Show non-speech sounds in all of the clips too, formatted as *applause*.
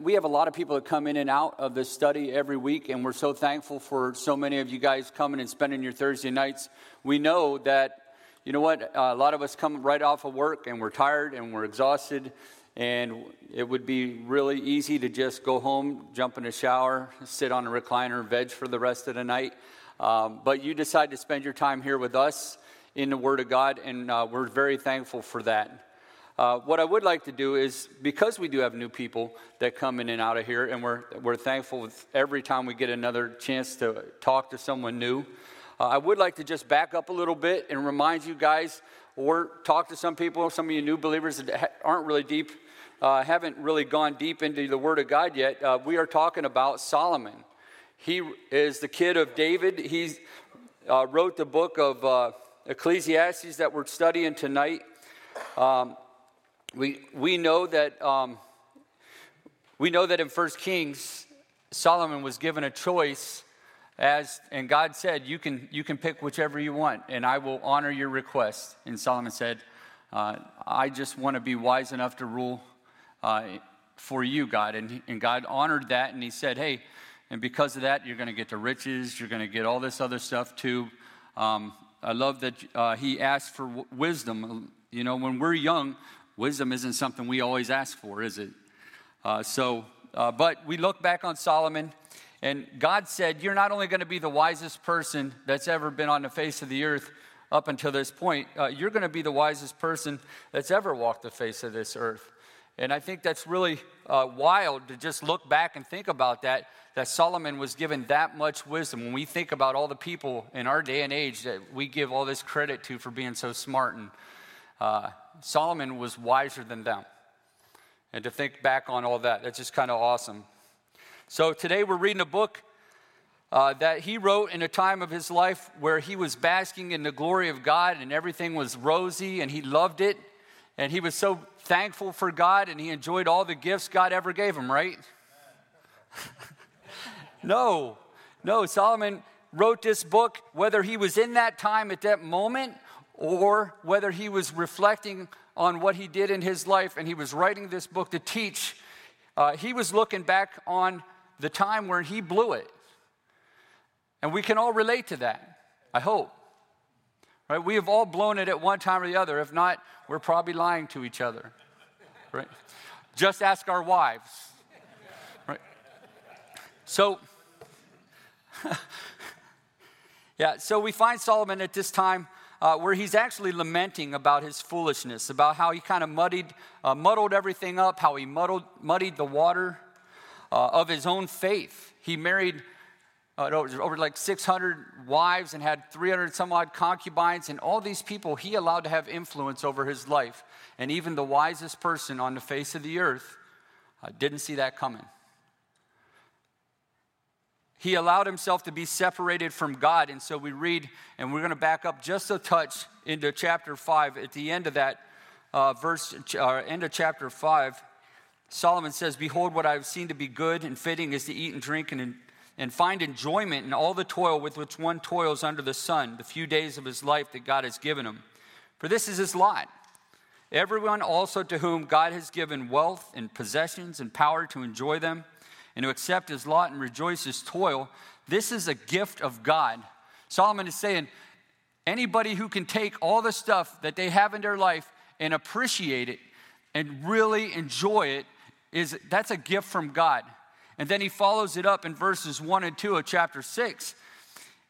we have a lot of people that come in and out of this study every week, and we're so thankful for so many of you guys coming and spending your Thursday nights. We know that, you know what, a lot of us come right off of work and we're tired and we're exhausted, and it would be really easy to just go home, jump in a shower, sit on a recliner, veg for the rest of the night. Um, but you decide to spend your time here with us in the Word of God, and uh, we're very thankful for that. Uh, what I would like to do is, because we do have new people that come in and out of here, and we're, we're thankful every time we get another chance to talk to someone new, uh, I would like to just back up a little bit and remind you guys, or talk to some people, some of you new believers that aren't really deep, uh, haven't really gone deep into the Word of God yet. Uh, we are talking about Solomon. He is the kid of David. He uh, wrote the book of Ecclesiastes that we're studying tonight. Um, we, we know that um, we know that in First Kings, Solomon was given a choice as and God said, you can you can pick whichever you want, and I will honor your request. And Solomon said, uh, I just want to be wise enough to rule uh, for you, God. And, and God honored that, and he said, Hey, and because of that, you're going to get the riches, you're going to get all this other stuff too. Um, I love that uh, he asked for w- wisdom. You know, when we're young, Wisdom isn't something we always ask for, is it? Uh, so, uh, but we look back on Solomon, and God said, You're not only going to be the wisest person that's ever been on the face of the earth up until this point, uh, you're going to be the wisest person that's ever walked the face of this earth. And I think that's really uh, wild to just look back and think about that, that Solomon was given that much wisdom. When we think about all the people in our day and age that we give all this credit to for being so smart and uh, Solomon was wiser than them. And to think back on all that, that's just kind of awesome. So today we're reading a book uh, that he wrote in a time of his life where he was basking in the glory of God and everything was rosy and he loved it. And he was so thankful for God and he enjoyed all the gifts God ever gave him, right? *laughs* no, no. Solomon wrote this book, whether he was in that time at that moment or whether he was reflecting on what he did in his life and he was writing this book to teach, uh, he was looking back on the time where he blew it. And we can all relate to that, I hope. Right? We have all blown it at one time or the other. If not, we're probably lying to each other. Right? Just ask our wives. Right? So, *laughs* yeah, so we find Solomon at this time uh, where he's actually lamenting about his foolishness, about how he kind of muddied, uh, muddled everything up, how he muddled, muddied the water uh, of his own faith. He married uh, over, like 600 wives and had 300 some odd concubines, and all these people he allowed to have influence over his life. And even the wisest person on the face of the earth uh, didn't see that coming he allowed himself to be separated from God. And so we read, and we're going to back up just a touch into chapter 5. At the end of that uh, verse, uh, end of chapter 5, Solomon says, Behold, what I have seen to be good and fitting is to eat and drink and, and find enjoyment in all the toil with which one toils under the sun, the few days of his life that God has given him. For this is his lot. Everyone also to whom God has given wealth and possessions and power to enjoy them and to accept his lot and rejoice his toil, this is a gift of God. Solomon is saying, anybody who can take all the stuff that they have in their life and appreciate it and really enjoy it is that's a gift from God. And then he follows it up in verses 1 and 2 of chapter 6.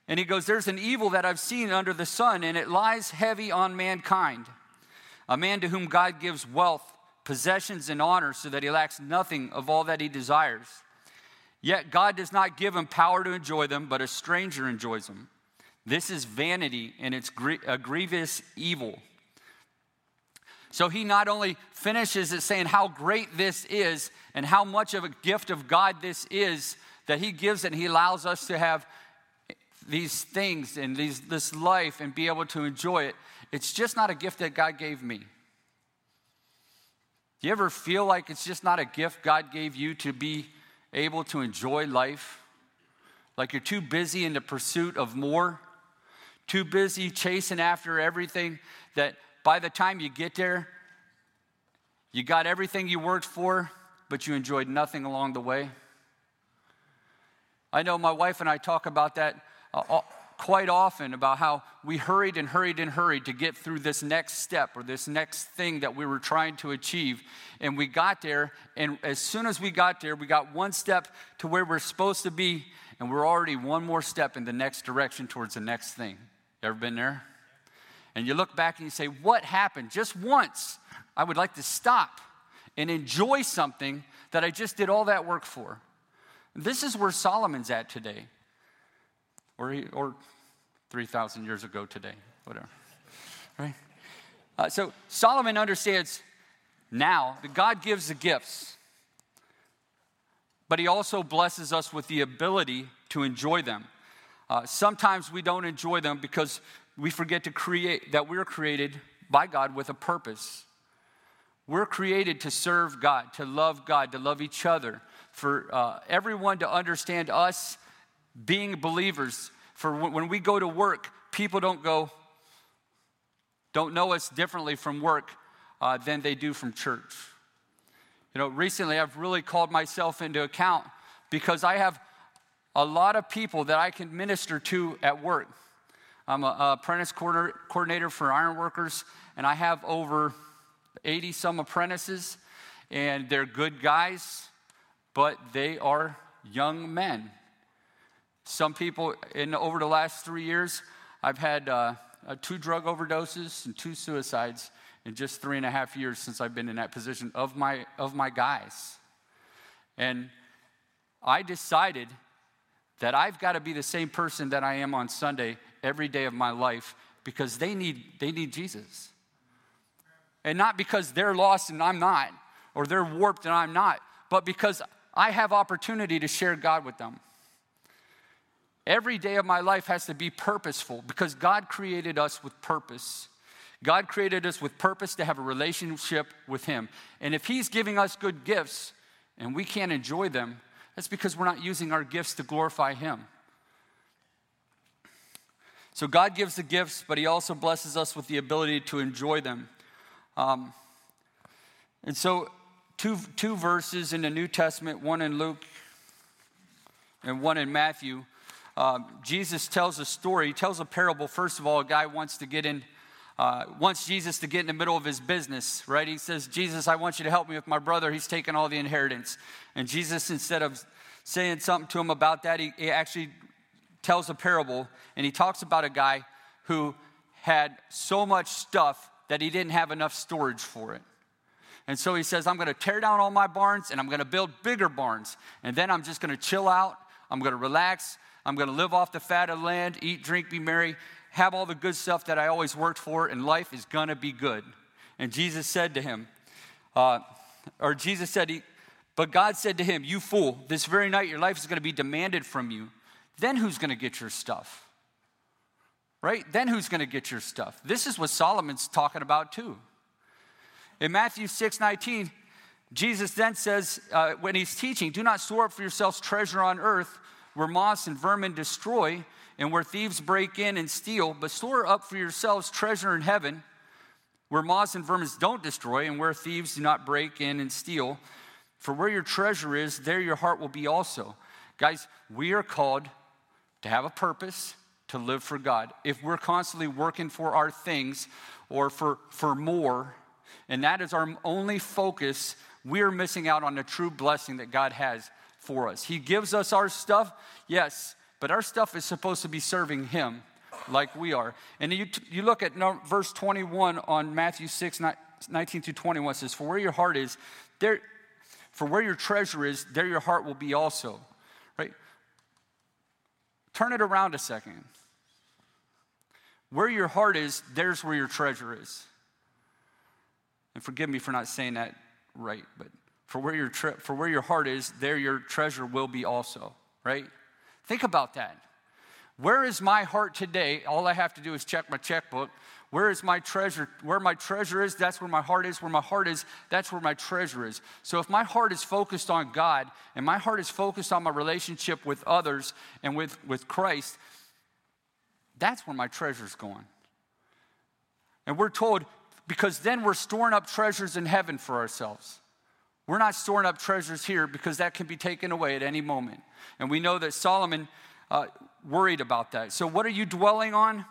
And he goes, There's an evil that I've seen under the sun, and it lies heavy on mankind. A man to whom God gives wealth, possessions, and honor, so that he lacks nothing of all that he desires. Yet God does not give him power to enjoy them, but a stranger enjoys them. This is vanity and it's a grievous evil. So he not only finishes it saying how great this is and how much of a gift of God this is that he gives and he allows us to have these things and these, this life and be able to enjoy it. It's just not a gift that God gave me. Do you ever feel like it's just not a gift God gave you to be able to enjoy life? Like you're too busy in the pursuit of more, too busy chasing after everything that by the time you get there, you got everything you worked for, but you enjoyed nothing along the way? I know my wife and I talk about that quite often about how we hurried and hurried and hurried to get through this next step or this next thing that we were trying to achieve. And we got there, and as soon as we got there, we got one step to where we're supposed to be, and we're already one more step in the next direction towards the next thing. Ever been there? And you look back and you say, What happened? Just once, I would like to stop and enjoy something that I just did all that work for. This is where Solomon's at today, or, or 3,000 years ago today, whatever. Right? Uh, so Solomon understands now that God gives the gifts, but he also blesses us with the ability to enjoy them. Uh, sometimes we don't enjoy them because we forget to create, that we're created by God with a purpose. We're created to serve God, to love God, to love each other, for uh, everyone to understand us being believers. For when we go to work, people don't go, don't know us differently from work uh, than they do from church. You know, recently I've really called myself into account because I have a lot of people that I can minister to at work. I'm an apprentice coordinator for ironworkers, and I have over 80 some apprentices, and they're good guys, but they are young men. Some people, in over the last three years, I've had uh, uh, two drug overdoses and two suicides in just three and a half years since I've been in that position of my, of my guys. And I decided that I've got to be the same person that I am on Sunday every day of my life because they need, they need Jesus. And not because they're lost and I'm not, or they're warped and I'm not, but because I have opportunity to share God with them. Every day of my life has to be purposeful because God created us with purpose. God created us with purpose to have a relationship with Him. And if He's giving us good gifts and we can't enjoy them, that's because we're not using our gifts to glorify Him. So God gives the gifts, but He also blesses us with the ability to enjoy them. Um, and so, two, two verses in the New Testament, one in Luke and one in Matthew. Uh, Jesus tells a story, he tells a parable. First of all, a guy wants to get in, uh, wants Jesus to get in the middle of his business, right? He says, Jesus, I want you to help me with my brother. He's taking all the inheritance. And Jesus, instead of saying something to him about that, he, he actually tells a parable and he talks about a guy who had so much stuff that he didn't have enough storage for it. And so he says, I'm going to tear down all my barns and I'm going to build bigger barns. And then I'm just going to chill out. I'm going to relax. I'm going to live off the fat of the land, eat, drink, be merry, have all the good stuff that I always worked for, and life is going to be good. And Jesus said to him, uh, or Jesus said, he, but God said to him, You fool, this very night your life is going to be demanded from you. Then who's going to get your stuff? right? Then who's going to get your stuff? This is what Solomon's talking about too. In Matthew 6 19, Jesus then says, uh, when he's teaching, do not store up for yourselves treasure on earth where moths and vermin destroy and where thieves break in and steal, but store up for yourselves treasure in heaven where moths and vermin don't destroy and where thieves do not break in and steal. For where your treasure is, there your heart will be also. Guys, we are called to have a purpose, to live for God. If we're constantly working for our things or for, for more, and that is our only focus, we're missing out on the true blessing that God has for us. He gives us our stuff, yes, but our stuff is supposed to be serving Him like we are. And you, you look at verse 21 on Matthew 6, 19 through 21 says, For where your heart is, there, for where your treasure is, there your heart will be also. Right? Turn it around a second. Where your heart is, there's where your treasure is. And forgive me for not saying that right, but for where your tre- for where your heart is, there your treasure will be also, right? Think about that. Where is my heart today? All I have to do is check my checkbook. Where is my treasure? Where my treasure is, that's where my heart is. Where my heart is, that's where my treasure is. So if my heart is focused on God and my heart is focused on my relationship with others and with, with Christ, that's where my treasure's going. And we're told, because then we're storing up treasures in heaven for ourselves. we're not storing up treasures here because that can be taken away at any moment. And we know that Solomon uh, worried about that. So, what are you dwelling on?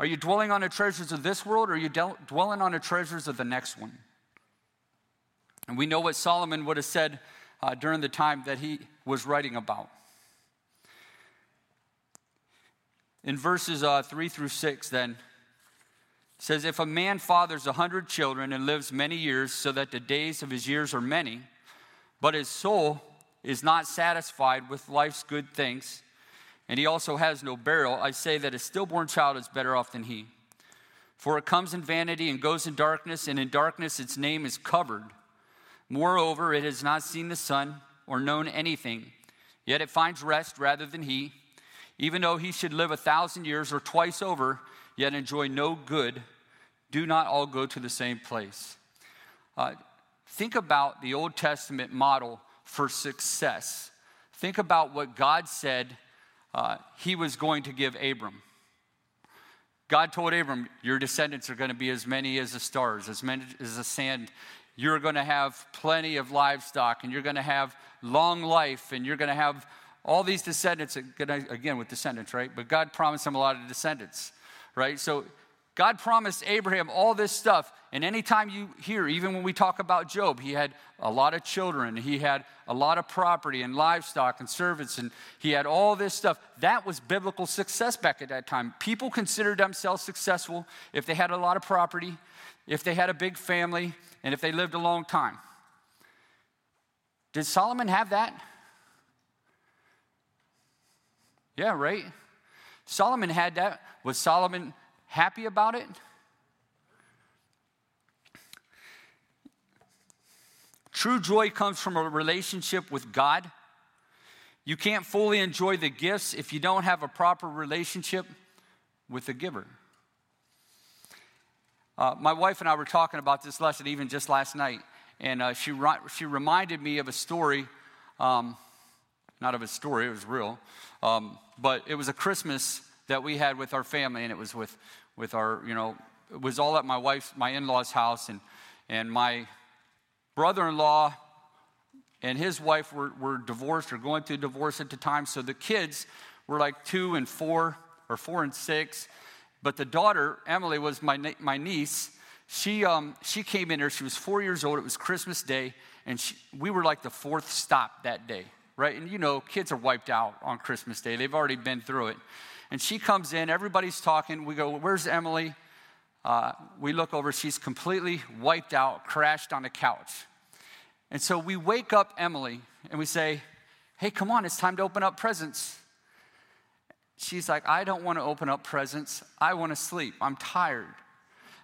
Are you dwelling on the treasures of this world or are you dwelling on the treasures of the next one? And we know what Solomon would have said uh, during the time that he was writing about. In verses uh, 3 through 6, then, says, If a man fathers a hundred children and lives many years, so that the days of his years are many, but his soul is not satisfied with life's good things, and he also has no burial, I say that a stillborn child is better off than he. For it comes in vanity and goes in darkness, and in darkness its name is covered. Moreover, it has not seen the sun or known anything, yet it finds rest rather than he. Even though he should live a thousand years or twice over, yet enjoy no good, do not all go to the same place. Uh, think about the Old Testament model for success. Think about what God said uh, he was going to give Abram. God told Abram, Your descendants are going to be as many as the stars, as many as the sand. You're going to have plenty of livestock, and you're going to have long life, and you're going to have all these descendants. Again, with descendants, right? But God promised him a lot of descendants, right? So God promised Abraham all this stuff. And anytime you hear, even when we talk about Job, he had a lot of children, he had a lot of property and livestock and servants, and he had all this stuff. That was biblical success back at that time. People considered themselves successful if they had a lot of property, if they had a big family, and if they lived a long time. Did Solomon have that? Yeah, right? Solomon had that. Was Solomon happy about it? True joy comes from a relationship with God. You can't fully enjoy the gifts if you don't have a proper relationship with the giver. Uh, my wife and I were talking about this lesson even just last night, and uh, she, she reminded me of a story. Um, not of a story, it was real. Um, but it was a Christmas that we had with our family, and it was with with our, you know, it was all at my wife's, my in law's house, and, and my brother in law and his wife were, were divorced or going through divorce at the time. So the kids were like two and four, or four and six. But the daughter, Emily, was my, my niece. She, um, she came in here. she was four years old. It was Christmas Day, and she, we were like the fourth stop that day, right? And you know, kids are wiped out on Christmas Day, they've already been through it. And she comes in, everybody's talking. We go, Where's Emily? Uh, we look over, she's completely wiped out, crashed on the couch. And so we wake up Emily and we say, Hey, come on, it's time to open up presents. She's like, I don't want to open up presents. I want to sleep. I'm tired.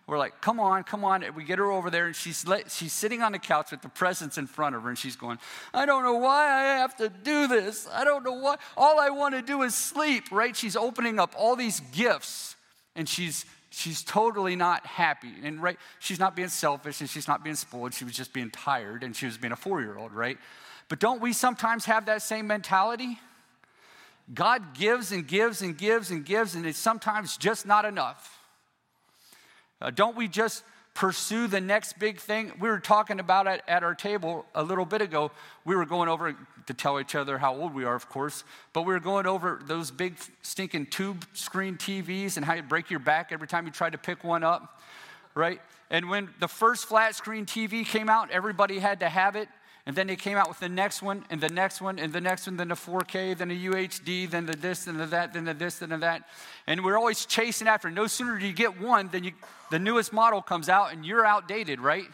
We're like, come on, come on. We get her over there, and she's, let, she's sitting on the couch with the presents in front of her, and she's going, I don't know why I have to do this. I don't know why. All I want to do is sleep, right? She's opening up all these gifts, and she's she's totally not happy. And right, she's not being selfish, and she's not being spoiled. She was just being tired, and she was being a four year old, right? But don't we sometimes have that same mentality? God gives and gives and gives and gives, and it's sometimes just not enough. Uh, don't we just pursue the next big thing? We were talking about it at our table a little bit ago. We were going over to tell each other how old we are, of course, but we were going over those big stinking tube screen TVs and how you break your back every time you try to pick one up, right? And when the first flat screen TV came out, everybody had to have it. And then they came out with the next one, and the next one, and the next one, then the 4K, then the UHD, then the this, then the that, then the this, then the that. And we're always chasing after. No sooner do you get one than you, the newest model comes out, and you're outdated, right?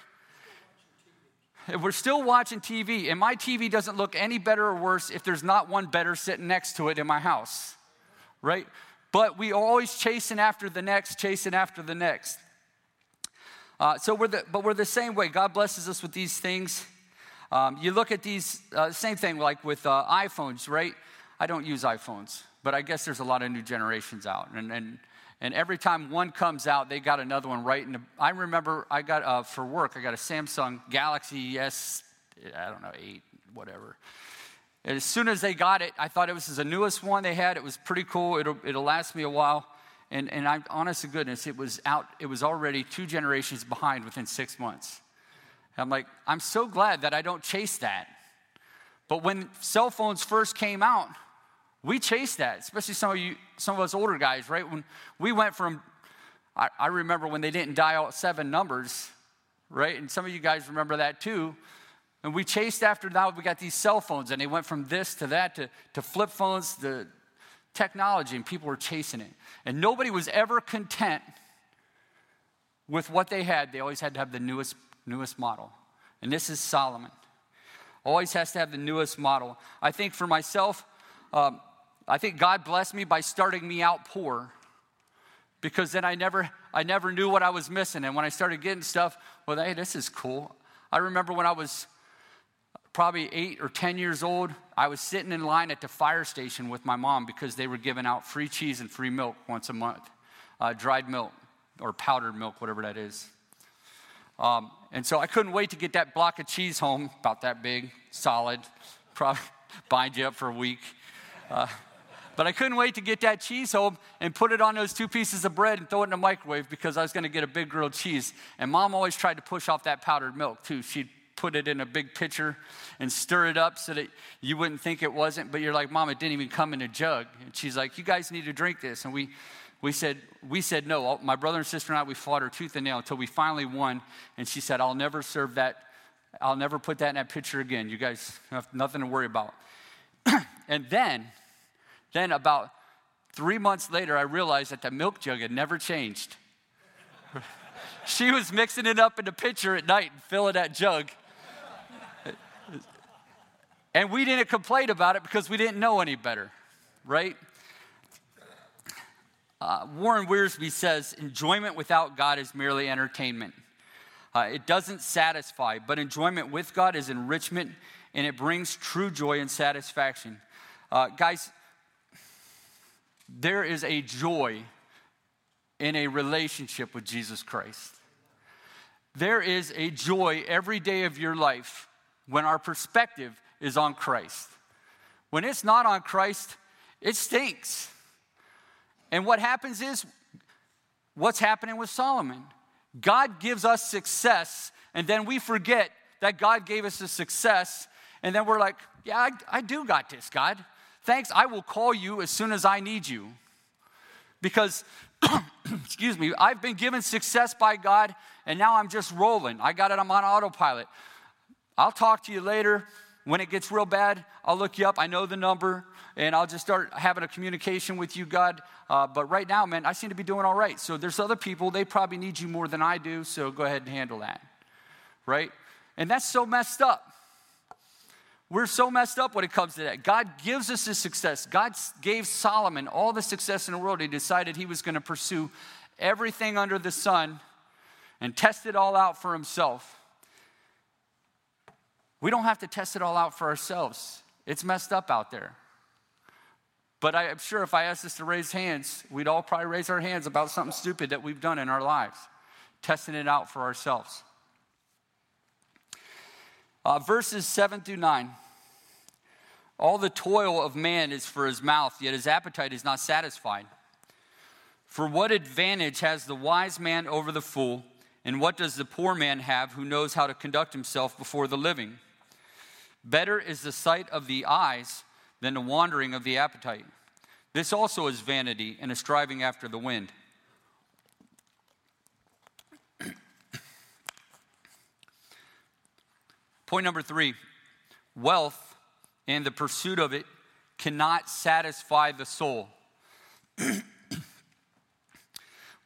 We're still watching TV, and my TV doesn't look any better or worse if there's not one better sitting next to it in my house, right? But we are always chasing after the next, chasing after the next. Uh, so we're the, but we're the same way. God blesses us with these things. Um, you look at these, uh, same thing like with uh, iPhones, right? I don't use iPhones, but I guess there's a lot of new generations out. And, and, and every time one comes out, they got another one right. And I remember I got, uh, for work, I got a Samsung Galaxy S, I don't know, 8, whatever. And as soon as they got it, I thought it was the newest one they had. It was pretty cool. It'll, it'll last me a while. And, and I'm honest to goodness, it was out, it was already two generations behind within six months. I'm like, I'm so glad that I don't chase that. But when cell phones first came out, we chased that, especially some of you, some of us older guys, right? When we went from, I, I remember when they didn't dial seven numbers, right? And some of you guys remember that too. And we chased after now we got these cell phones, and they went from this to that to, to flip phones to technology, and people were chasing it. And nobody was ever content with what they had. They always had to have the newest, newest model. And this is Solomon. Always has to have the newest model. I think for myself, um, I think God blessed me by starting me out poor because then I never, I never knew what I was missing. And when I started getting stuff, well, hey, this is cool. I remember when I was probably eight or 10 years old, I was sitting in line at the fire station with my mom because they were giving out free cheese and free milk once a month, uh, dried milk or powdered milk, whatever that is. Um, and so I couldn't wait to get that block of cheese home, about that big, solid, *laughs* probably bind you up for a week. Uh, but I couldn't wait to get that cheese home and put it on those two pieces of bread and throw it in the microwave because I was going to get a big grilled cheese. And mom always tried to push off that powdered milk too. She'd put it in a big pitcher and stir it up so that you wouldn't think it wasn't. But you're like, Mom, it didn't even come in a jug. And she's like, You guys need to drink this. And we, we said, we said no. My brother and sister and I, we fought her tooth and nail until we finally won. And she said, I'll never serve that. I'll never put that in that pitcher again. You guys have nothing to worry about. *clears throat* and then then, about three months later, I realized that the milk jug had never changed. *laughs* she was mixing it up in the pitcher at night and filling that jug. And we didn't complain about it because we didn't know any better, right? Uh, Warren Wiersbe says, enjoyment without God is merely entertainment. Uh, it doesn't satisfy, but enjoyment with God is enrichment and it brings true joy and satisfaction. Uh, guys, there is a joy in a relationship with Jesus Christ. There is a joy every day of your life when our perspective is on Christ. When it's not on Christ, it stinks. And what happens is what's happening with Solomon. God gives us success, and then we forget that God gave us the success, and then we're like, yeah, I, I do got this, God. Thanks, I will call you as soon as I need you. Because, *clears throat* excuse me, I've been given success by God and now I'm just rolling. I got it, I'm on autopilot. I'll talk to you later. When it gets real bad, I'll look you up. I know the number and I'll just start having a communication with you, God. Uh, but right now, man, I seem to be doing all right. So there's other people, they probably need you more than I do. So go ahead and handle that. Right? And that's so messed up. We're so messed up when it comes to that. God gives us the success. God gave Solomon all the success in the world. He decided he was going to pursue everything under the sun and test it all out for himself. We don't have to test it all out for ourselves. It's messed up out there. But I'm sure if I asked us to raise hands, we'd all probably raise our hands about something stupid that we've done in our lives, testing it out for ourselves. Uh, verses 7 through 9. All the toil of man is for his mouth, yet his appetite is not satisfied. For what advantage has the wise man over the fool, and what does the poor man have who knows how to conduct himself before the living? Better is the sight of the eyes than the wandering of the appetite. This also is vanity and a striving after the wind. *coughs* Point number three wealth and the pursuit of it cannot satisfy the soul. *coughs*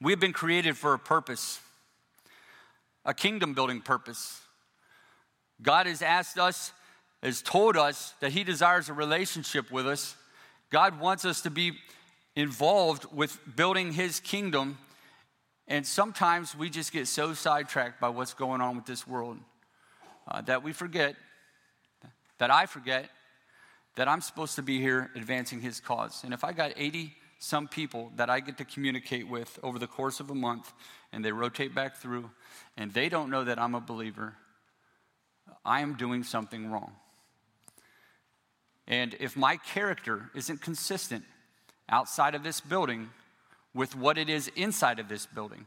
We've been created for a purpose, a kingdom building purpose. God has asked us, has told us that He desires a relationship with us. God wants us to be involved with building His kingdom. And sometimes we just get so sidetracked by what's going on with this world uh, that we forget, that I forget, that I'm supposed to be here advancing his cause. And if I got 80 some people that I get to communicate with over the course of a month and they rotate back through and they don't know that I'm a believer, I am doing something wrong. And if my character isn't consistent outside of this building with what it is inside of this building,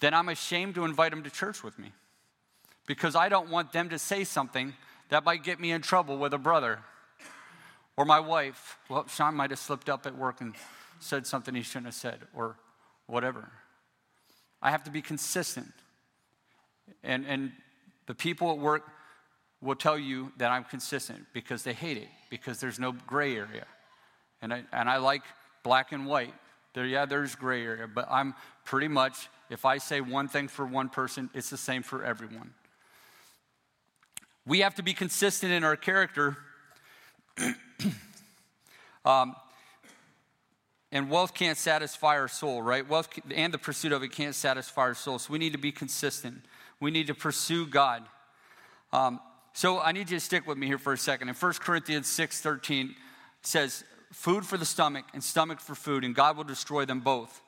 then I'm ashamed to invite them to church with me because I don't want them to say something that might get me in trouble with a brother or my wife. Well, Sean might have slipped up at work and said something he shouldn't have said, or whatever. I have to be consistent. And, and the people at work will tell you that I'm consistent because they hate it, because there's no gray area. And I, and I like black and white. There, yeah, there's gray area, but I'm pretty much, if I say one thing for one person, it's the same for everyone. We have to be consistent in our character. *clears throat* um, and wealth can't satisfy our soul, right? Wealth and the pursuit of it can't satisfy our soul. So we need to be consistent. We need to pursue God. Um, so I need you to stick with me here for a second. In 1 Corinthians 6 13 says, Food for the stomach and stomach for food, and God will destroy them both.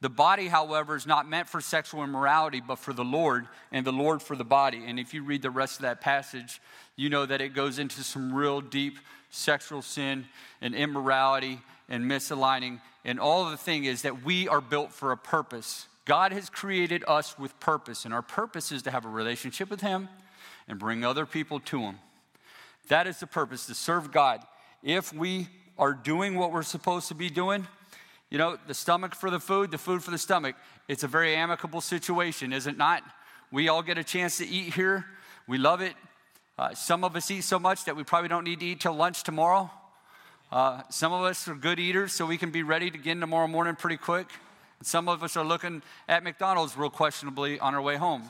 The body, however, is not meant for sexual immorality, but for the Lord, and the Lord for the body. And if you read the rest of that passage, you know that it goes into some real deep sexual sin and immorality and misaligning. And all the thing is that we are built for a purpose. God has created us with purpose, and our purpose is to have a relationship with Him and bring other people to Him. That is the purpose, to serve God. If we are doing what we're supposed to be doing, you know, the stomach for the food, the food for the stomach, it's a very amicable situation, is it not? We all get a chance to eat here. We love it. Uh, some of us eat so much that we probably don't need to eat till lunch tomorrow. Uh, some of us are good eaters, so we can be ready to get in tomorrow morning pretty quick. And some of us are looking at McDonald's real questionably on our way home,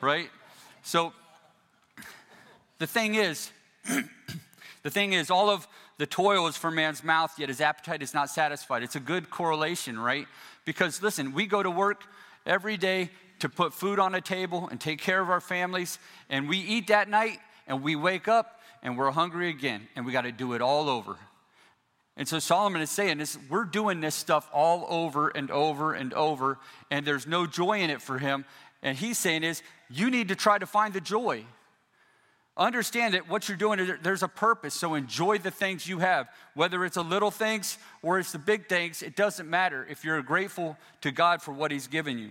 right? So the thing is, *clears throat* the thing is, all of the toil is for man's mouth, yet his appetite is not satisfied. It's a good correlation, right? Because listen, we go to work every day to put food on a table and take care of our families, and we eat that night and we wake up and we're hungry again, and we got to do it all over. And so Solomon is saying this, we're doing this stuff all over and over and over, and there's no joy in it for him. And he's saying is, you need to try to find the joy. Understand that what you're doing, there's a purpose. So enjoy the things you have. Whether it's the little things or it's the big things, it doesn't matter if you're grateful to God for what He's given you.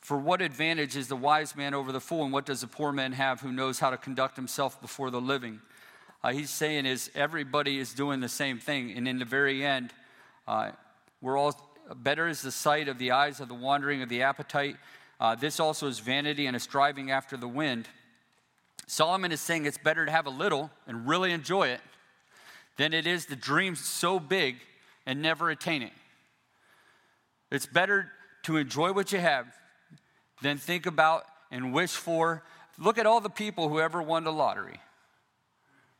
For what advantage is the wise man over the fool, and what does the poor man have who knows how to conduct himself before the living? Uh, he's saying is everybody is doing the same thing, and in the very end, uh, we're all better is the sight of the eyes of the wandering of the appetite. Uh, this also is vanity and a striving after the wind. Solomon is saying it's better to have a little and really enjoy it than it is to dream so big and never attain it. It's better to enjoy what you have than think about and wish for. Look at all the people who ever won the lottery.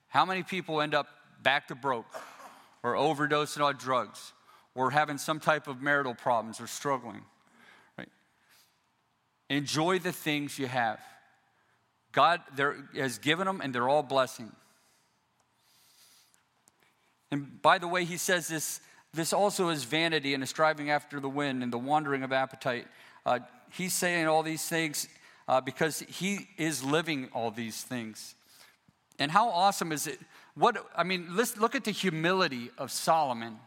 How many people end up back to broke or overdosing on drugs or having some type of marital problems or struggling? Right? Enjoy the things you have. God has given them and they're all blessing. And by the way, he says this, this also is vanity and a striving after the wind and the wandering of appetite. Uh, he's saying all these things uh, because he is living all these things. And how awesome is it? What I mean, let's look at the humility of Solomon.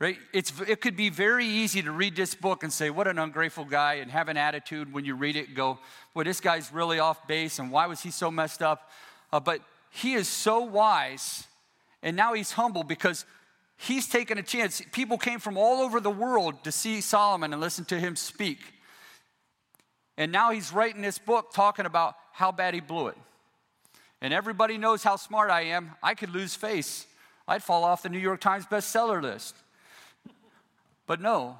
Right? It's, it could be very easy to read this book and say, What an ungrateful guy, and have an attitude when you read it and go, Boy, this guy's really off base, and why was he so messed up? Uh, but he is so wise, and now he's humble because he's taken a chance. People came from all over the world to see Solomon and listen to him speak. And now he's writing this book talking about how bad he blew it. And everybody knows how smart I am. I could lose face. I'd fall off the New York Times bestseller list. But no,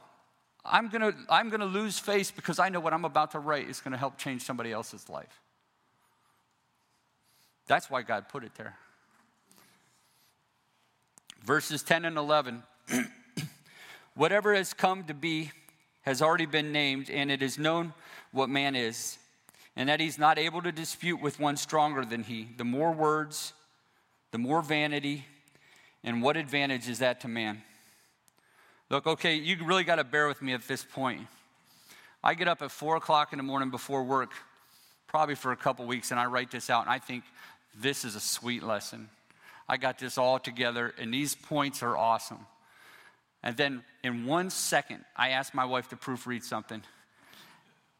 I'm gonna, I'm gonna lose face because I know what I'm about to write is gonna help change somebody else's life. That's why God put it there verses 10 and 11. *clears throat* Whatever has come to be has already been named, and it is known what man is, and that he's not able to dispute with one stronger than he. The more words, the more vanity, and what advantage is that to man? Look, okay, you really got to bear with me at this point. I get up at four o'clock in the morning before work, probably for a couple weeks, and I write this out, and I think this is a sweet lesson. I got this all together, and these points are awesome. And then in one second, I ask my wife to proofread something,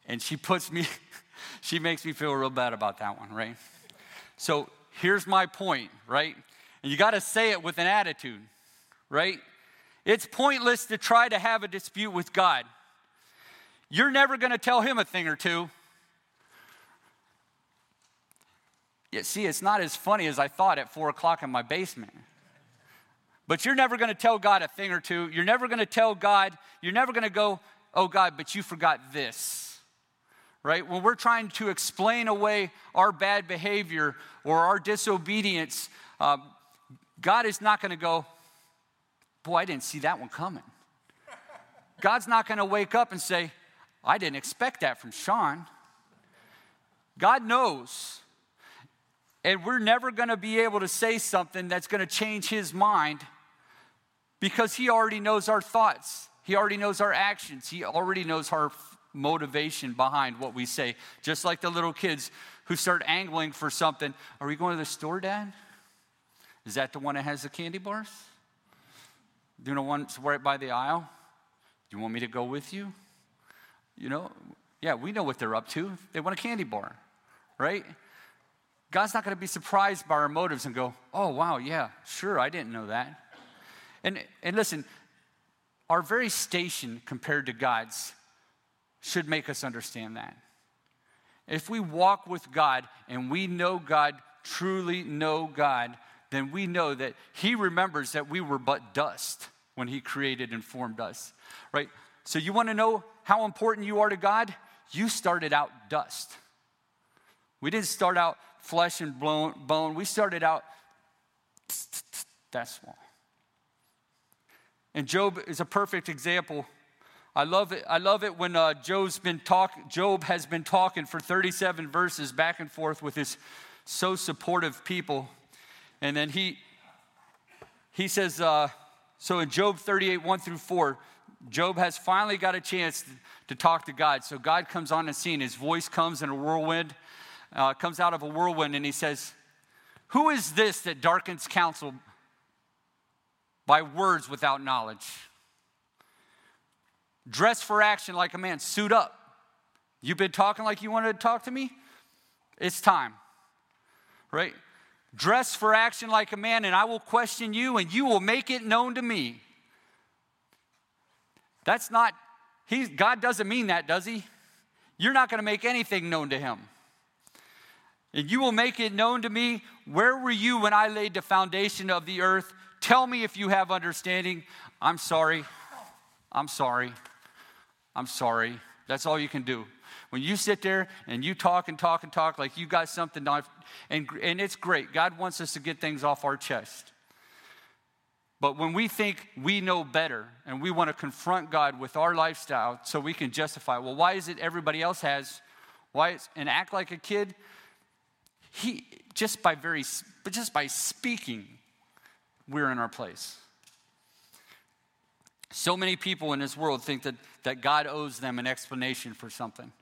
and she puts me, *laughs* she makes me feel real bad about that one, right? So here's my point, right? And you got to say it with an attitude, right? It's pointless to try to have a dispute with God. You're never going to tell him a thing or two. Yeah, see, it's not as funny as I thought at four o'clock in my basement. But you're never going to tell God a thing or two. You're never going to tell God, you're never going to go, oh God, but you forgot this. Right? When we're trying to explain away our bad behavior or our disobedience, um, God is not going to go, boy, I didn't see that one coming. God's not going to wake up and say, I didn't expect that from Sean. God knows. And we're never going to be able to say something that's going to change his mind because he already knows our thoughts. He already knows our actions. He already knows our motivation behind what we say. Just like the little kids who start angling for something. Are we going to the store, Dad? Is that the one that has the candy bars? Do you know one right by the aisle? Do you want me to go with you? You know, yeah, we know what they're up to. They want a candy bar, right? God's not going to be surprised by our motives and go, oh, wow, yeah, sure, I didn't know that. And, and listen, our very station compared to God's should make us understand that. If we walk with God and we know God, truly know God, then we know that He remembers that we were but dust when He created and formed us, right? So, you want to know how important you are to God? You started out dust. We didn't start out flesh and bone, we started out that small. And Job is a perfect example. I love it. I love it when uh, Job's been talk, Job has been talking for 37 verses back and forth with his so supportive people. And then he, he says, uh, so in Job 38, 1 through 4, Job has finally got a chance to, talk to God. So God comes on the scene. His voice comes in a whirlwind, uh, comes out of a whirlwind, and he says, Who is this that darkens counsel by words without knowledge? Dress for action like a man, suit up. You've been talking like you wanted to talk to me? It's time. Right? Dress for action like a man, and I will question you, and you will make it known to me. That's not, he, God doesn't mean that, does he? You're not going to make anything known to him. And you will make it known to me. Where were you when I laid the foundation of the earth? Tell me if you have understanding. I'm sorry. I'm sorry. I'm sorry. That's all you can do. When you sit there and you talk and talk and talk like you got something, and, and it's great. God wants us to get things off our chest. But when we think we know better and we want to confront God with our lifestyle so we can justify, well, why is it everybody else has? Why and act like a kid? He just by very, but just by speaking, we're in our place. So many people in this world think that, that God owes them an explanation for something.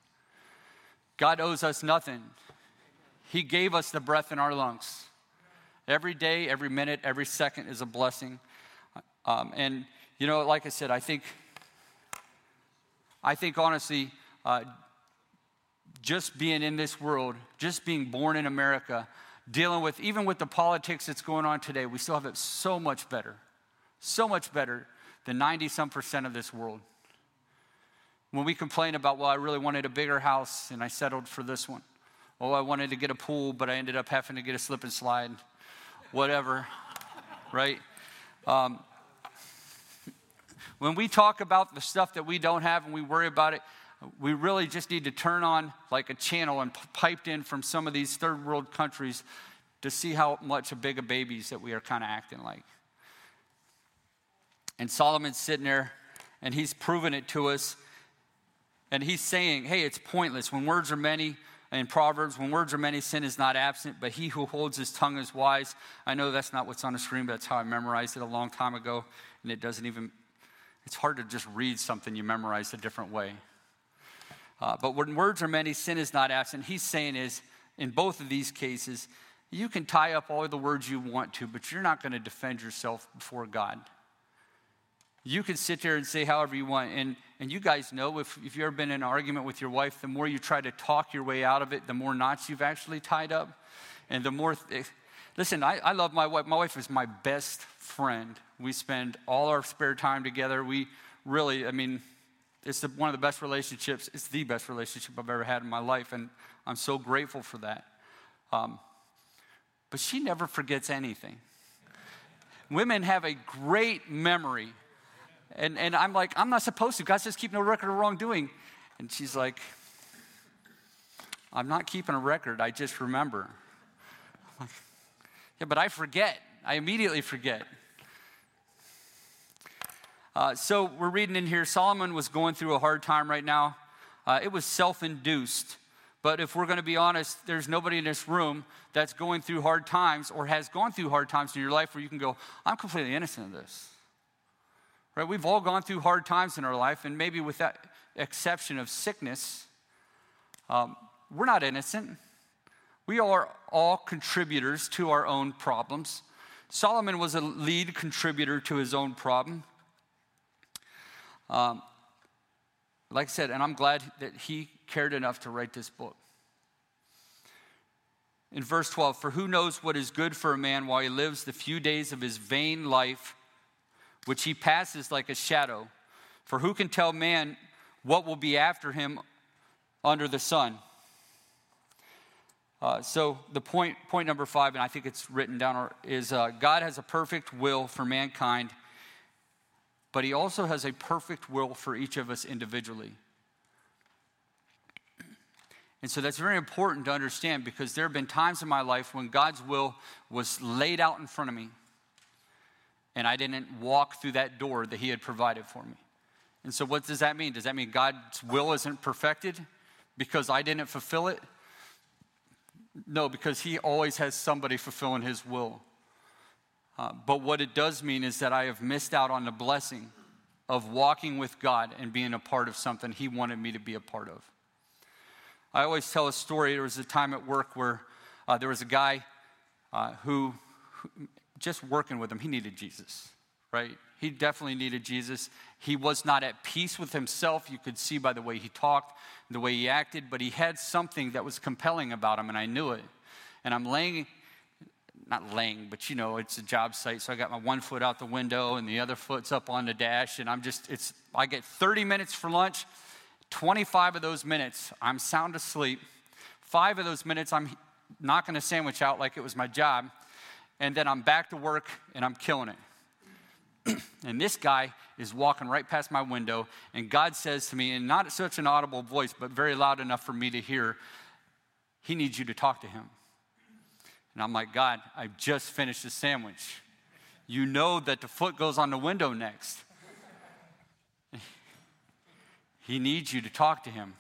God owes us nothing. He gave us the breath in our lungs. Every day, every minute, every second is a blessing. Um, and, you know, like I said, I think, I think honestly, uh, just being in this world, just being born in America, dealing with, even with the politics that's going on today, we still have it so much better, so much better than 90 some percent of this world. When we complain about, well, I really wanted a bigger house and I settled for this one. Oh, I wanted to get a pool, but I ended up having to get a slip and slide. Whatever, right? Um, when we talk about the stuff that we don't have and we worry about it, we really just need to turn on like a channel and piped in from some of these third world countries to see how much a big of babies that we are kind of acting like. And Solomon's sitting there and he's proven it to us and he's saying, hey, it's pointless. When words are many, in Proverbs, when words are many, sin is not absent, but he who holds his tongue is wise. I know that's not what's on the screen, but that's how I memorized it a long time ago. And it doesn't even, it's hard to just read something you memorize a different way. Uh, but when words are many, sin is not absent. He's saying is, in both of these cases, You can tie up all the words you want to, but you're not going to defend yourself before God. You can sit there and say however you want. And, and you guys know if, if you've ever been in an argument with your wife, the more you try to talk your way out of it, the more knots you've actually tied up. And the more, th- listen, I, I love my wife. My wife is my best friend. We spend all our spare time together. We really, I mean, it's the, one of the best relationships. It's the best relationship I've ever had in my life. And I'm so grateful for that. Um, but she never forgets anything. Women have a great memory and, and I'm like, I'm not supposed to. God says, keep no record of wrongdoing. And she's like, I'm not keeping a record. I just remember. Like, yeah, but I forget. I immediately forget. Uh, so we're reading in here Solomon was going through a hard time right now. Uh, it was self induced. But if we're going to be honest, there's nobody in this room that's going through hard times or has gone through hard times in your life where you can go, I'm completely innocent of this. Right? We've all gone through hard times in our life, and maybe with that exception of sickness, um, we're not innocent. We are all contributors to our own problems. Solomon was a lead contributor to his own problem. Um, like I said, and I'm glad that he cared enough to write this book. In verse 12, for who knows what is good for a man while he lives the few days of his vain life which he passes like a shadow. For who can tell man what will be after him under the sun? Uh, so the point, point number five, and I think it's written down, is uh, God has a perfect will for mankind, but He also has a perfect will for each of us individually. And so that's very important to understand because there have been times in my life when God's will was laid out in front of me and I didn't walk through that door that He had provided for me. And so, what does that mean? Does that mean God's will isn't perfected because I didn't fulfill it? No, because He always has somebody fulfilling His will. Uh, but what it does mean is that I have missed out on the blessing of walking with God and being a part of something He wanted me to be a part of. I always tell a story. There was a time at work where uh, there was a guy uh, who, who just working with him, he needed Jesus, right? He definitely needed Jesus. He was not at peace with himself. You could see by the way he talked, the way he acted, but he had something that was compelling about him, and I knew it. And I'm laying, not laying, but you know, it's a job site, so I got my one foot out the window and the other foot's up on the dash, and I'm just, it's, I get 30 minutes for lunch. 25 of those minutes, I'm sound asleep. Five of those minutes, I'm knocking a sandwich out like it was my job and then I'm back to work and I'm killing it. *clears throat* and this guy is walking right past my window, and God says to me, in not such an audible voice, but very loud enough for me to hear, He needs you to talk to him. And I'm like, God, I've just finished a sandwich. You know that the foot goes on the window next. *laughs* he needs you to talk to him.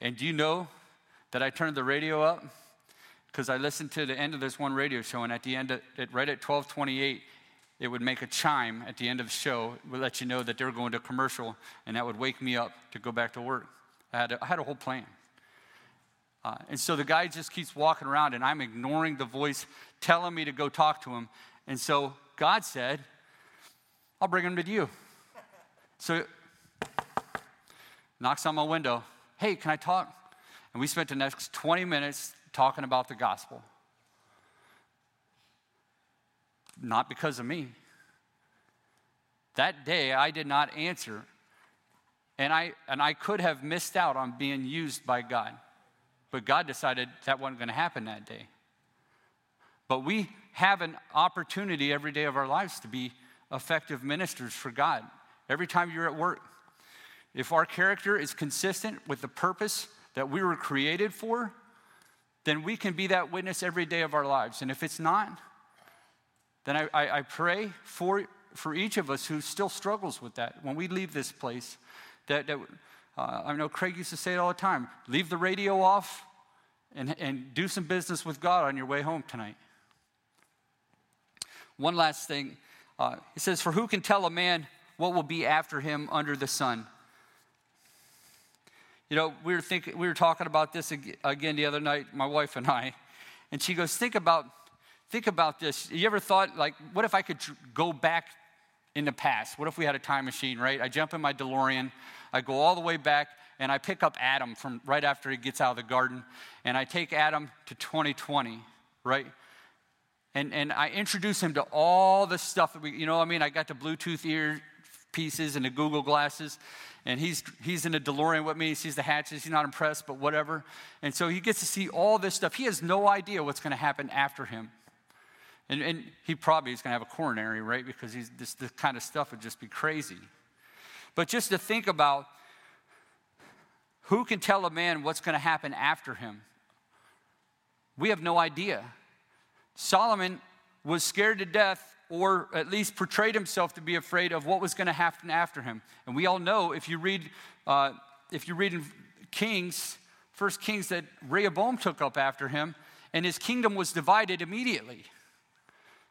And do you know that I turned the radio up? Because I listened to the end of this one radio show, and at the end, of, right at 1228, it would make a chime at the end of the show. It would let you know that they were going to commercial, and that would wake me up to go back to work. I had a, I had a whole plan. Uh, and so the guy just keeps walking around, and I'm ignoring the voice telling me to go talk to him. And so God said, I'll bring him to you. So knocks on my window. Hey, can I talk? And we spent the next 20 minutes talking about the gospel. Not because of me. That day, I did not answer. And I, and I could have missed out on being used by God. But God decided that wasn't going to happen that day. But we have an opportunity every day of our lives to be effective ministers for God. Every time you're at work, if our character is consistent with the purpose that we were created for, then we can be that witness every day of our lives. And if it's not, then I, I, I pray for, for each of us who still struggles with that when we leave this place. That, that uh, I know Craig used to say it all the time leave the radio off and, and do some business with God on your way home tonight. One last thing. Uh, it says, For who can tell a man what will be after him under the sun? You know, we were thinking, we were talking about this again the other night, my wife and I, And she goes, Think about, think about this. You ever thought, like, what if I could go back in the past? What if we had a time machine, right? I jump in my DeLorean, I go all the way back, and I pick up Adam from right after he gets out of the garden, and I take Adam to 2020, right? And, and I introduce him to all the stuff that we, you know, I mean, I got the Bluetooth ear pieces and the Google glasses, and he's, he's in a DeLorean with me. He sees the hatches. He's not impressed, but whatever. And so he gets to see all this stuff. He has no idea what's going to happen after him. And, and he probably is going to have a coronary, right? Because he's, this, this kind of stuff would just be crazy. But just to think about who can tell a man what's going to happen after him? We have no idea. Solomon was scared to death or at least portrayed himself to be afraid of what was going to happen after him. And we all know if you read, uh, if you read in Kings, First Kings, that Rehoboam took up after him, and his kingdom was divided immediately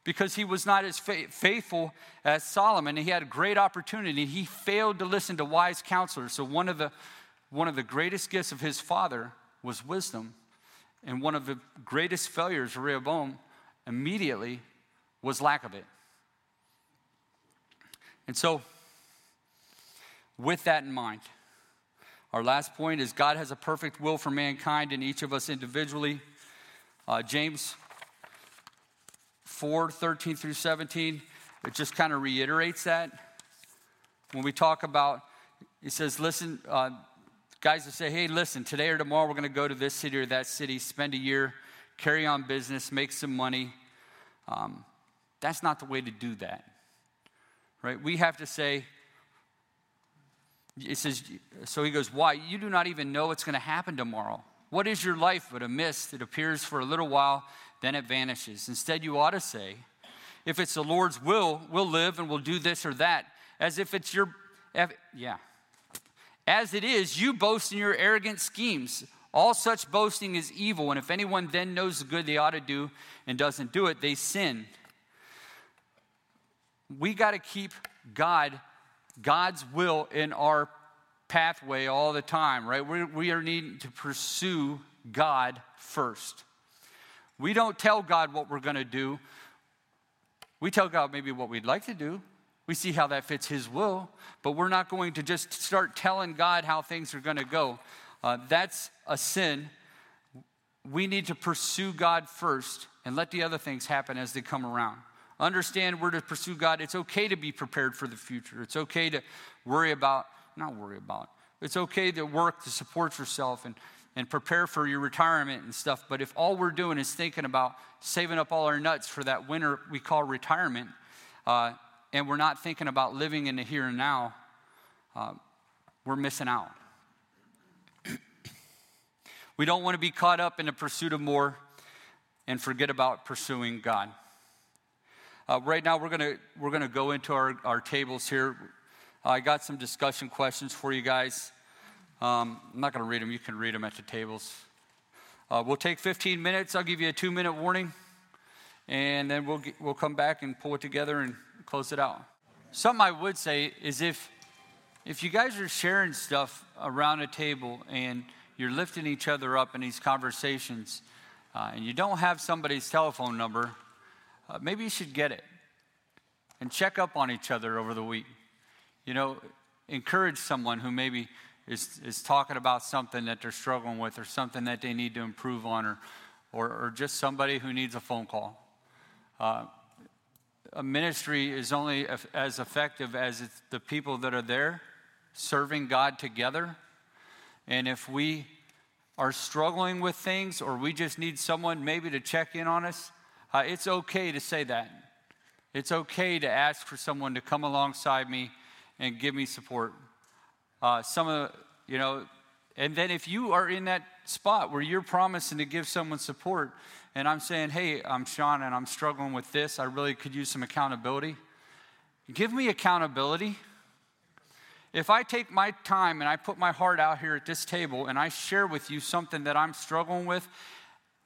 because he was not as faithful as Solomon. And he had a great opportunity. He failed to listen to wise counselors. So one of the one of the greatest gifts of his father was wisdom, and one of the greatest failures of Rehoboam immediately was lack of it. And so, with that in mind, our last point is God has a perfect will for mankind and each of us individually. Uh, James 4 13 through 17, it just kind of reiterates that. When we talk about, he says, listen, uh, guys that say, hey, listen, today or tomorrow we're going to go to this city or that city, spend a year, carry on business, make some money. Um, that's not the way to do that, right? We have to say, it says, so he goes, why? You do not even know what's going to happen tomorrow. What is your life but a mist? It appears for a little while, then it vanishes. Instead, you ought to say, if it's the Lord's will, we'll live and we'll do this or that, as if it's your, yeah. As it is, you boast in your arrogant schemes. All such boasting is evil, and if anyone then knows the good they ought to do and doesn't do it, they sin we got to keep God, God's will in our pathway all the time, right? We, we are needing to pursue God first. We don't tell God what we're going to do. We tell God maybe what we'd like to do. We see how that fits His will, but we're not going to just start telling God how things are going to go. Uh, that's a sin. We need to pursue God first and let the other things happen as they come around. Understand we're to pursue God. It's okay to be prepared for the future. It's okay to worry about, not worry about, it's okay to work to support yourself and, and prepare for your retirement and stuff. But if all we're doing is thinking about saving up all our nuts for that winter we call retirement, uh, and we're not thinking about living in the here and now, uh, we're missing out. we don't want to be caught up in the pursuit of more and forget about pursuing God. Uh, right now, we're gonna we're gonna go into our, our tables here. I got some discussion questions for you guys. Um, I'm not to read them, you can read them at the tables. Uh, we'll take 15 minutes. I'll give you a two minute warning, and then we'll, get, we'll come back and pull it together and close it out. Something I would say is if, if you guys are sharing stuff around a table and you're lifting each other up in these conversations, uh, and you don't have somebody's telephone number, uh, maybe you should get it and check up on each other over the week. You know, encourage someone who maybe is, is talking about something that they're struggling with or something that they need to improve on or, or, or just somebody who needs a phone call. Uh, a ministry is only as effective as the people that are there serving God together. And if we are struggling with things or we just need someone maybe to check in on us, uh, it's okay to say that. It's okay to ask for someone to come alongside me and give me support. Uh, some of, you know, and then if you are in that spot where you're promising to give someone support, and I'm saying, hey, I'm Sean and I'm struggling with this, I really could use some accountability. Give me accountability. If I take my time and I put my heart out here at this table and I share with you something that I'm struggling with,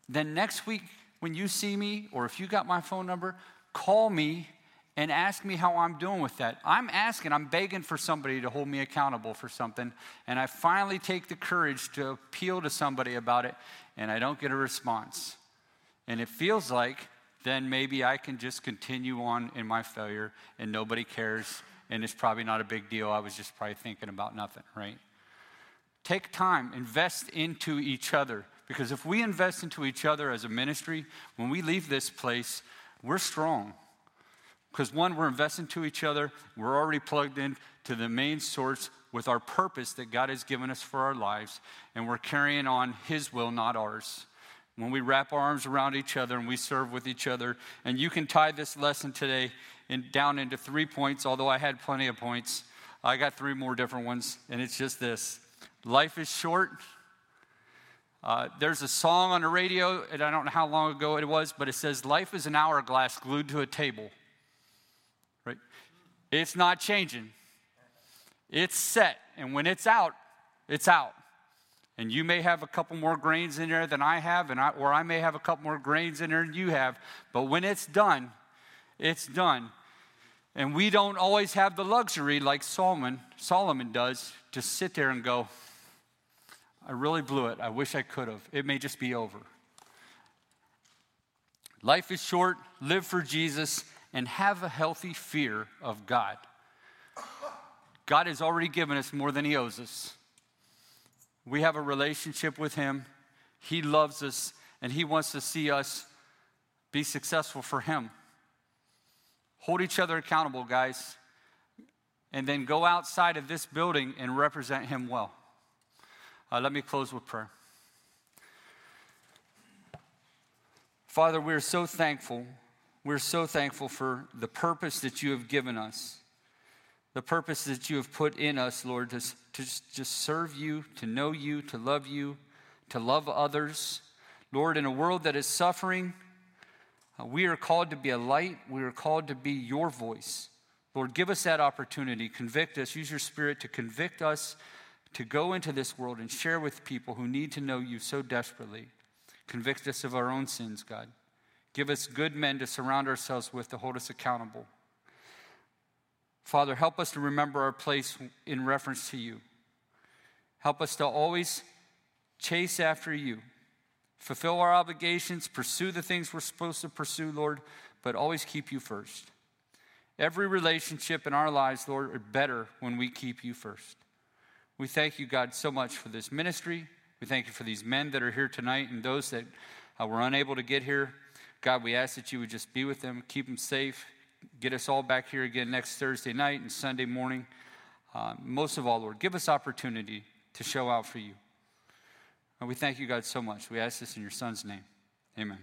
then next week when you see me, or if you got my phone number, call me and ask me how I'm doing with that. I'm asking, I'm begging for somebody to hold me accountable for something, and I finally take the courage to appeal to somebody about it, and I don't get a response. and it feels like then maybe I can just continue on in my failure and nobody cares and it's probably not a big deal. I was just probably thinking about nothing, right? Take time, invest into each other. Because if we invest into each other as a ministry, when we leave this place, we're strong. Because one, we're investing to each other, we're already plugged in to the main source with our purpose that God has given us for our lives, and we're carrying on His will, not ours. When we wrap our arms around each other and we serve with each other, and you can tie this lesson today in, down into three points, although I had plenty of points. I got three more different ones, and it's just this life is short, uh, there's a song on the radio, and I don't know how long ago it was, but it says, Life is an hourglass glued to a table. Right? It's not changing. It's set. And when it's out, it's out. And you may have a couple more grains in there than I have, and I, or I may have a couple more grains in there than you have. But when it's done, it's done. And we don't always have the luxury, like Solomon, Solomon does, to sit there and go, I really blew it. I wish I could have. It may just be over. Life is short, live for Jesus, and have a healthy fear of God. God has already given us more than He owes us. We have a relationship with Him, He loves us, and He wants to see us be successful for Him. Hold each other accountable, guys, and then go outside of this building and represent Him well. Uh, let me close with prayer. Father, we're so thankful. We're so thankful for the purpose that you have given us, the purpose that you have put in us, Lord, to, to just serve you, to know you, to love you, to love others. Lord, in a world that is suffering, uh, we are called to be a light. We are called to be your voice. Lord, give us that opportunity. Convict us. Use your spirit to convict us to go into this world and share with people who need to know you so desperately. Convict us of our own sins, God. Give us good men to surround ourselves with to hold us accountable. Father, help us to remember our place in reference to you. Help us to always chase after you, fulfill our obligations, pursue the things we're supposed to pursue, Lord, but always keep you first. Every relationship in our lives, Lord, are better when we keep you first. We thank you, God, so much for this ministry. We thank you for these men that are here tonight and those that uh, were unable to get here. God, we ask that you would just be with them, keep them safe, get us all back here again next Thursday night and Sunday morning. Uh, most of all, Lord, give us opportunity to show out for you. And we thank you, God, so much. We ask this in your Son's name. Amen.